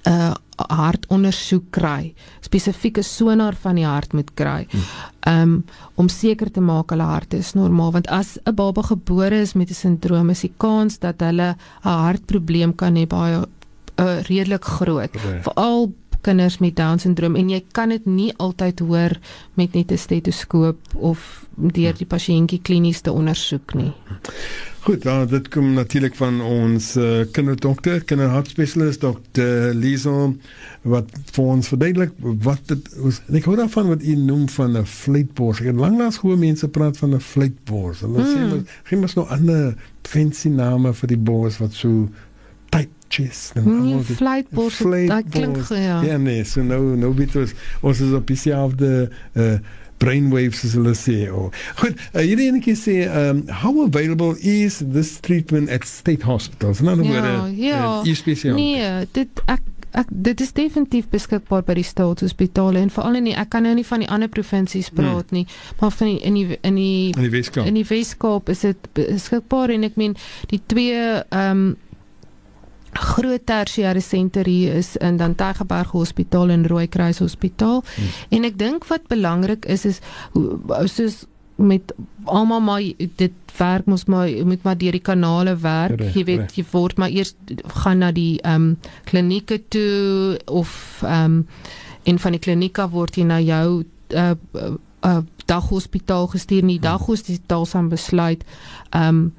'n uh, hartondersoek kry, spesifieke sonar van die hart moet kry. Um om seker te maak hulle hart is normaal want as 'n baba gebore is met 'n sindroom is die kans dat hulle 'n hartprobleem kan hê baie uh, redelik groot. Reg. Veral kinders met down syndroom en jy kan dit nie altyd hoor met net 'n stetoskoop of deur die pasiëntjie klinies te ondersoek nie. Goed, nou, dit kom natuurlik van ons uh, kinderdokter, kinderhartspesialist dokter Liesel wat vir ons verduidelik wat dit is. En Ek hoor daarvan wat u noem van 'n fluitbors. Ek het lanklaas gehoor mense praat van 'n fluitbors. Hulle mm. sê Hmm. maar geen mens nou ander fancy name vir die bors wat so chest en Nee, allemaal die- fluitbors, dit klink ja. Ja nee, so nou nou weet ons is op dieselfde uh brainwaves as hulle sê. Oh. Goed, uh, hierdie enetjie sê um how available is this treatment at state hospitals? In ander Ja, woorde, ja. uh, spesiaal. Nee, dit ek ek dit is definitief beskikbaar by die staatshospitale en veral in die ek kan nou nie van die ander provinsies praat nie, maar van die, in die in die in die Weskaap. in die Weskaap is dit beskikbaar en ek meen die twee ehm um, groot tersiêre senter hier is in dan Tygerberg Hospitaal en Rooikruis Hospitaal. Hmm. En ek dink wat belangrik is is hoe- soos met almal maar dit werk mos maar moet maar deur die kanale werk. Reg, jy weet jy word maar eers gaan na die ehm um, klinieke toe of ehm um, en van die kliniek af word jy na jou uh, uh, uh, daghospitaal gestuur. In die daghospitaal sal besluit ehm um,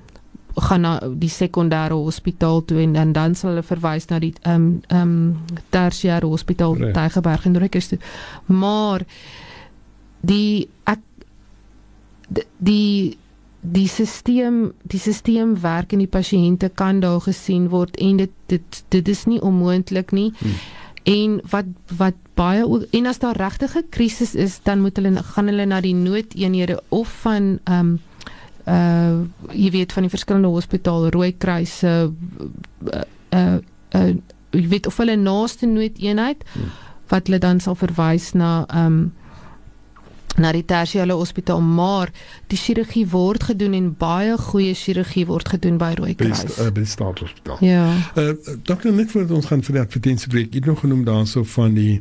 gaan na die sekondêre hospitaal toe en, en dan sal hulle verwys na die ehm um, ehm um, tersiêre hospitaal Reg. Tygerberg en Rooikruis toe. Maar die ek die die stelsel die stelsel werk en die pasiënte kan daar gesien word en dit dit dit is nie onmoontlik nie. Hmm. En wat wat baie ook en as daar regtig 'n krisis is, dan moet hulle gaan hulle na die noodeenhede of van ehm um, uh jy weet van die verskillende hospitale Rooikruis se uh, uh, uh jy weet of hulle naaste noodeenheid hmm. wat hulle dan sal verwys na um, na die tersiêre hospitaal, maar die chirurgie word gedoen en baie goeie chirurgie word gedoen by by Rooikruis. sta- uh, by staatshospitaal. Ja. Uh, dokter net voordat ons gaan vir die advertensiebreek, jy het nog genoem daarso van die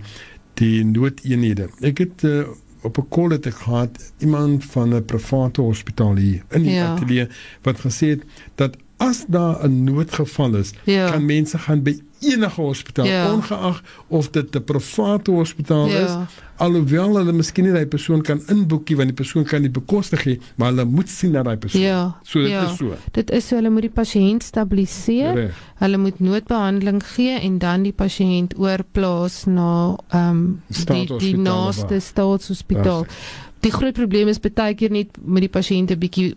die noodeenhede. Ek het uh, op 'n call het ek gehad iemand van 'n private hospitaal hier in die Ja. ateljee wat gesê het dat as daar 'n noodgeval is, Ja. kan mense gaan by enige hospitaal Ja. ongeag of dit 'n private hospitaal Ja. is alhoewel hulle miskien nie daai persoon kan inboekie want die persoon kan nie bekostig nie maar hulle moet sien na daai persoon. Ja. So dit ja. is so. Dit is so hulle moet die pasiënt stabiliseer. Reg. Hulle moet noodbehandeling gee en dan die pasiënt oorplaas na ehm um, die die naaste staatshospitaal. Die groot probleem is baie keer net met die pasiënt 'n bietjie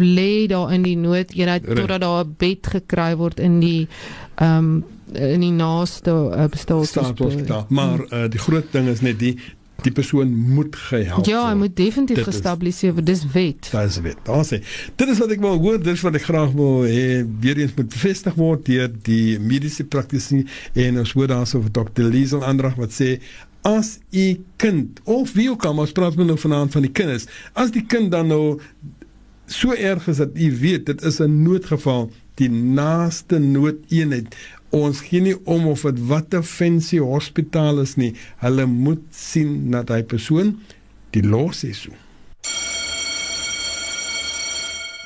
lê daar in die noodeenheid Reg. totdat daar 'n bed gekry word in die ehm um, in die naaste uh, staatshospitaal. staatshospitaal. Maar uh, die groot ding is net die die persoon moet gehelp Ja, hy word. moet definitief gestabiliseer word. Dis wet. Daar is dit. Daar sê. Dit is wat ek wil hoor, dit is wat ek graag wil hê weer eens moet bevestig word deur die mediese praktisie en ons hoor daarso van Dr. Liesel Andrag wat sê as u kind of wie ook al ons praat nou vanaand van die kinders, as die kind dan nou so erg is dat u weet dit is 'n noodgeval, die naaste noodeenheid Ons gee nie om of dit watter fancy hospitaal is nie. Hulle moet sien na daai persoon die los is so.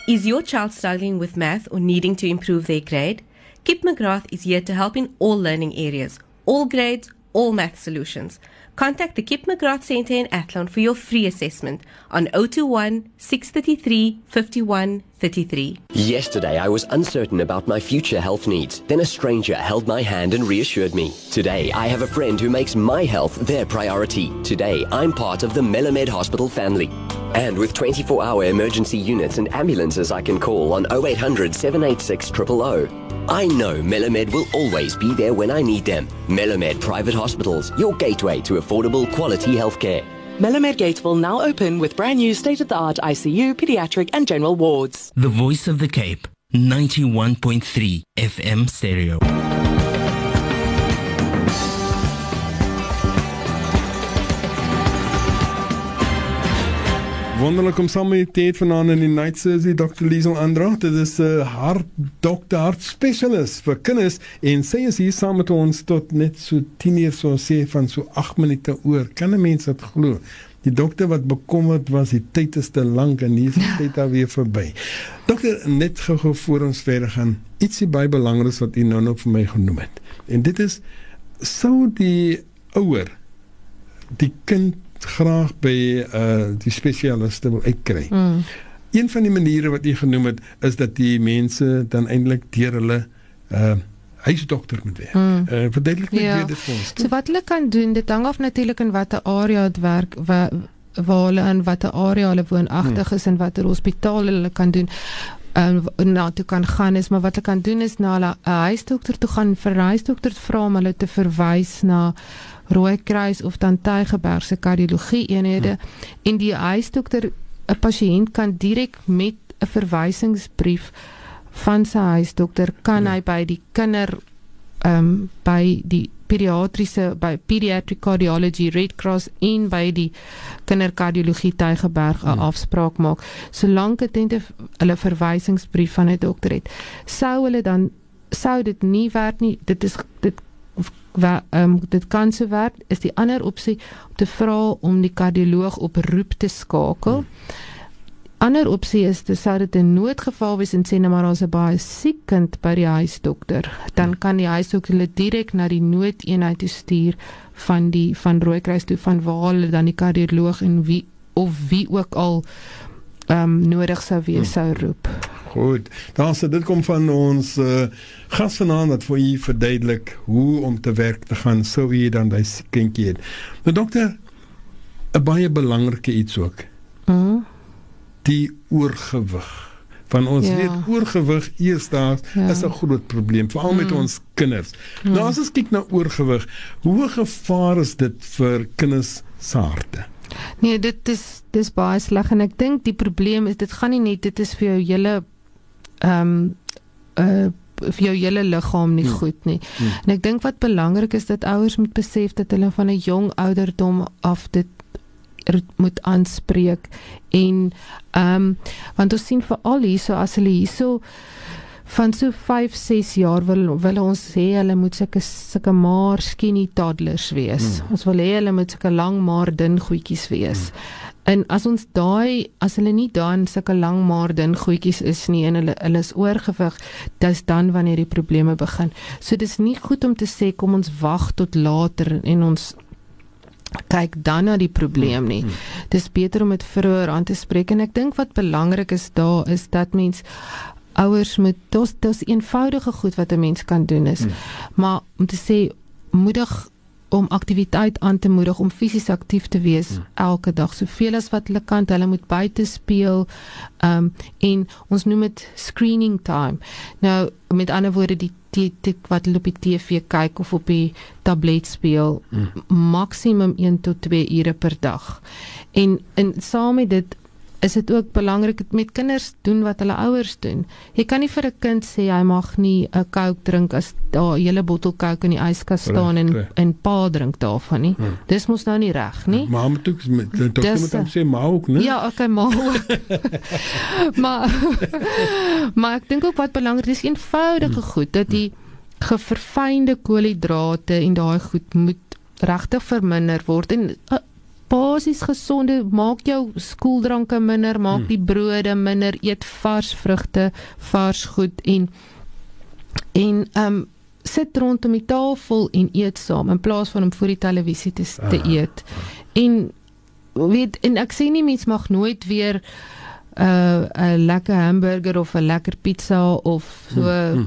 Is your child struggling with math or needing to improve their grade? Kip McGrath is here to help in all learning areas, all grades, all math solutions. Contact the Kip McGrath Centre in Athlone for your free assessment on 021 633 51 33. Yesterday, I was uncertain about my future health needs. Then a stranger held my hand and reassured me. Today, I have a friend who makes my health their priority. Today, I'm part of the Melamed Hospital family. And with 24 hour emergency units and ambulances I can call on 0800 786 000. I know Melamed will always be there when I need them. Melamed Private Hospitals, your gateway to affordable quality healthcare. Melamed Gate will now open with brand new state of the art ICU, pediatric, and general wards. The Voice of the Cape, 91.3 FM stereo. Wonderlik om saam met tyd vanaand in die night surgery Dr. Liesel Andra. Dit is 'n uh, hart dokter, hart spesialis vir kinders en sy is hier saam met ons tot net so 10 uur so sê van so 8 minute oor. Kan 'n mens dit glo? Die dokter wat bekommerd was, die tyd is te lank en hier is die tyd alweer verby. Dokter, net gou-gou voor ons verder gaan, ietsie baie belangriks wat u nou nog vir my genoem het. En dit is sou die ouer die kind graag by uh die spesialiste wil uitkry. Mm. Een van die maniere wat u genoem het is dat die mense dan eintlik deur hulle uh huisdokter moet werk. Mm. Uh verduidelik net Ja. weer dit vir ons. So wat hulle kan doen, dit hang af natuurlik in watter area dit werk, waar waar hulle in watter area hulle woonagtig is en watter hospitaal hulle kan doen. Um, na toe kan gaan is maar wat hulle kan doen is na hulle 'n huisdokter toe gaan vir 'n huisdokter vra om hulle te verwys na Rooikruis of dan Tygerberg se kardiologie eenhede en die huisdokter 'n pasiënt kan direk met 'n verwysingsbrief van sy huisdokter kan hy by die kinder ehm um, by die pediatriese by pediatric cardiology Red Cross en by die kinderkardiologie Tygerberg 'n Hmm. afspraak maak. Solank dit net 'n- hulle verwysingsbrief van 'n dokter het sou hulle dan sou dit nie werk nie. Dit is dit wa- ehm um, dit kan so werk is die ander opsie om te vra om die kardioloog op roep te skakel Hmm. ander opsie is te sou dit 'n noodgeval wees en sê nou maar daar's 'n baie siek kind by die huisdokter, dan kan die huisdokter hulle direk na die noodeenheid toe stuur van die van Rooikruis toe van waar hulle dan die kardioloog en wie of wie ook al ehm um, nodig sou wees sou roep. Goed. Dan sê dit kom van ons uh gas vanaand wat vir u verduidelik hoe om te werk te gaan sou u dan by kindjie het. Nou dokter, 'n baie belangrike iets ook, Mm, die oorgewig. Van ons Ja. weet oorgewig eersdaags Ja. ja. is 'n groot probleem veral met Mm. ons kinders. Mm. Nou as ons kyk na oorgewig, hoe gevaar is dit vir kinders se harte? Nee, dit is dis baie sleg en ek dink die probleem is dit gaan nie net dit is vir jou hele ehm um, uh vir jou hele liggaam nie Hmm. goed nie. Hmm. En ek dink wat belangrik is dat ouers moet besef dat hulle van 'n jong ouderdom af dit moet aanspreek en ehm um, want ons sien veral hierso as hulle hierso van so 5 6 jaar wil wil ons hê hulle moet sulke sulke maar skinny toddlers wees. Mm. Ons wil hê hulle moet sulke lang maar dun goedjies wees. Mm. En as ons daai as hulle nie dan sulke lang maar dun goedjies is nie en hulle hulle is oorgewig, dis dan wanneer die probleme begin. So dis nie goed om te sê kom ons wag tot later en ons kyk dan na die probleem nie. Dis beter om dit vroeër aan te spreek en ek dink wat belangrik is daar is dat mens ouers moet dis dis eenvoudige goed wat 'n mens kan doen is. Maar om te sê moedig om aktiwiteit aan te moedig om fisies aktief te wees hmm. elke dag soveel as wat hulle kan hulle moet buite speel um en ons noem dit screening time nou met ander woorde die die, die wat hulle op die TV kyk of op die tablet speel hmm. maksimum 1 tot 2 ure per dag en en saam met dit is dit ook belangrik met kinders doen wat hulle ouers doen. Jy kan nie vir 'n kind sê hy mag nie 'n Coke drink as daar 'n hele bottel Coke in die yskas staan en en pa drink daarvan nie. Hmm. Dis mos nou nie reg nie. Maar moet ook met dokter moet hom sê maar ook, né? Ja, okay, maar maar maar ek dink ook wat belangrik is eenvoudige goed dat die geverfynde koolhidrate en daai goed moet regtig verminder word en uh, basies gesonde maak jou skooldranke minder, maak die brode minder, eet vars vrugte, vars goed en en ehm um, sit rondom die tafel en eet saam in plaas van om voor die televisie te, te Ah, eet. En weet en ek sê nie mens mag nooit weer 'n uh, 'n lekker hamburger of 'n lekker pizza of so Hmm,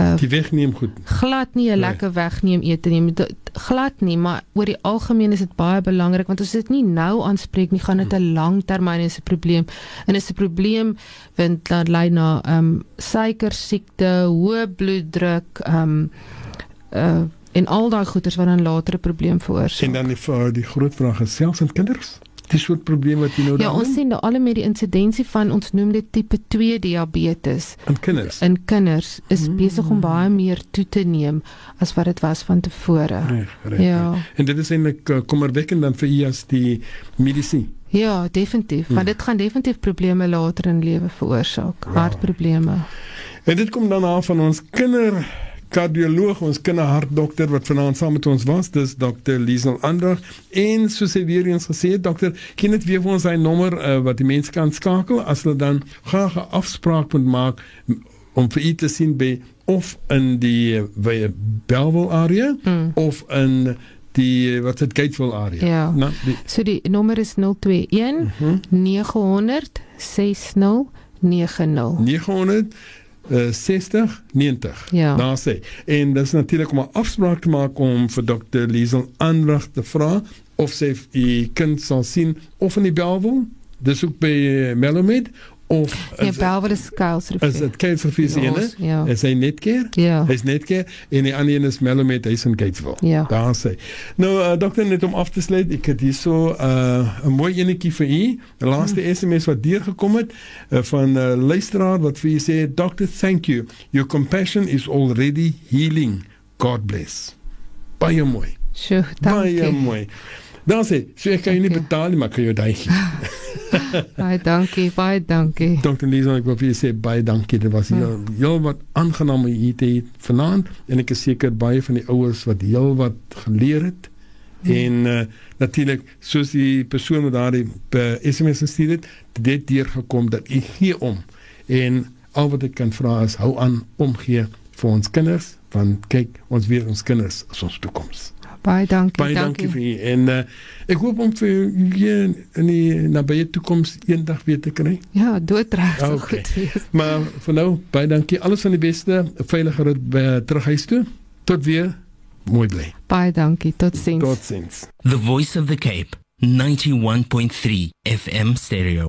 uh, Die wegneem goed. glad nie 'n Nee. lekker wegneem ete nie. Glad nie, maar oor die algemeen is dit baie belangrik want as dit nie nou aanspreek nie, gaan dit 'n langtermynse probleem en is 'n probleem want dit lei na ehm um, suikersiekte, hoë bloeddruk, ehm um, uh en al daai goeters wat dan later 'n probleem veroorsaak. En dan die vir die groot vraag is selfs in kinders. Die soort probleme wat jy nou Ja, ons sien alle met die insidensie van ons noem dit tipe 2 diabetes in kinders. in kinders is mm. besig om baie meer toe te neem as wat dit was van tevore. Reg, reg. Ja. En dit is eintlik uh, kommerwekkend dan vir u as die medisy. Ja, definitief, Hmm. want dit gaan definitief probleme later in lewe veroorsaak, hartprobleme. En dit kom dan af van ons kinder kardioloog, ons kinderhartdokter wat vanaand saam met ons was, dis Dr. Liesel Andrag en soos hy weer eens gesê het, dokter, ken dit weer vir ons sy nommer uh, wat die mense kan skakel as hulle dan graag 'n afspraak moet maak om vir u te sien by of in die by Bellville area Mm. of in die wat dit Gatesville area. Ja. Nou, die, So die nommer is 021 Mhm. 900 6090. 900 uh, 60 90. Ja. Daar sê. En dis natuurlik om 'n afspraak te maak om vir Dr. Liesel aandag te vra of sy u kind sal sien of in die Bellville, dis ook by uh, Melomed of Ja, is- Belwel is Kuilsrivier. is dit Gatesville Ja, ene? ons- ja. Is hy net keer? Ja. Hy's net keer en die ander een is Melomed, hy's in Gatesville. Ja. Daar sê. Nou uh, dokter net om af te sluit, ek het hierso 'n uh, 'n mooi enetjie vir u. Die laaste Hmm. SMS wat deurgekom het uh, van 'n uh, luisteraar wat vir u sê, "Doctor, thank you. Your compassion is already healing. God bless." Baie mooi. Sjoe, Baie dankie. mooi. Dan sê, so ek kan jou nie betaal nie, maar kan jou daai gee. Baie dankie, baie dankie. Dr. Lisa, ek wil vir u sê baie dankie. Dit was heel, heel wat aangenaam om u te hê vanaand en ek is seker baie van die ouers wat heel wat geleer het. En uh, natuurlik soos die persoon wat daardie uh, SMS gestuur het, dit deurgekom dat u gee om. En al wat ek kan vra is hou aan omgee vir ons kinders want kyk, ons weet ons kinders is ons toekoms. Baie dankie. Baie dankie, vir u en uh, ek hoop om vir hier in die nabye toekoms eendag weer te kry. Ja, doodreg sal Okay. goed wees. Maar vir nou, baie dankie. Alles van die beste. 'n Veilige rit by terug huis toe. Tot weer. Mooi bly. Baie dankie. Totsiens. Totsiens. The Voice of the Cape, 91.3 FM stereo.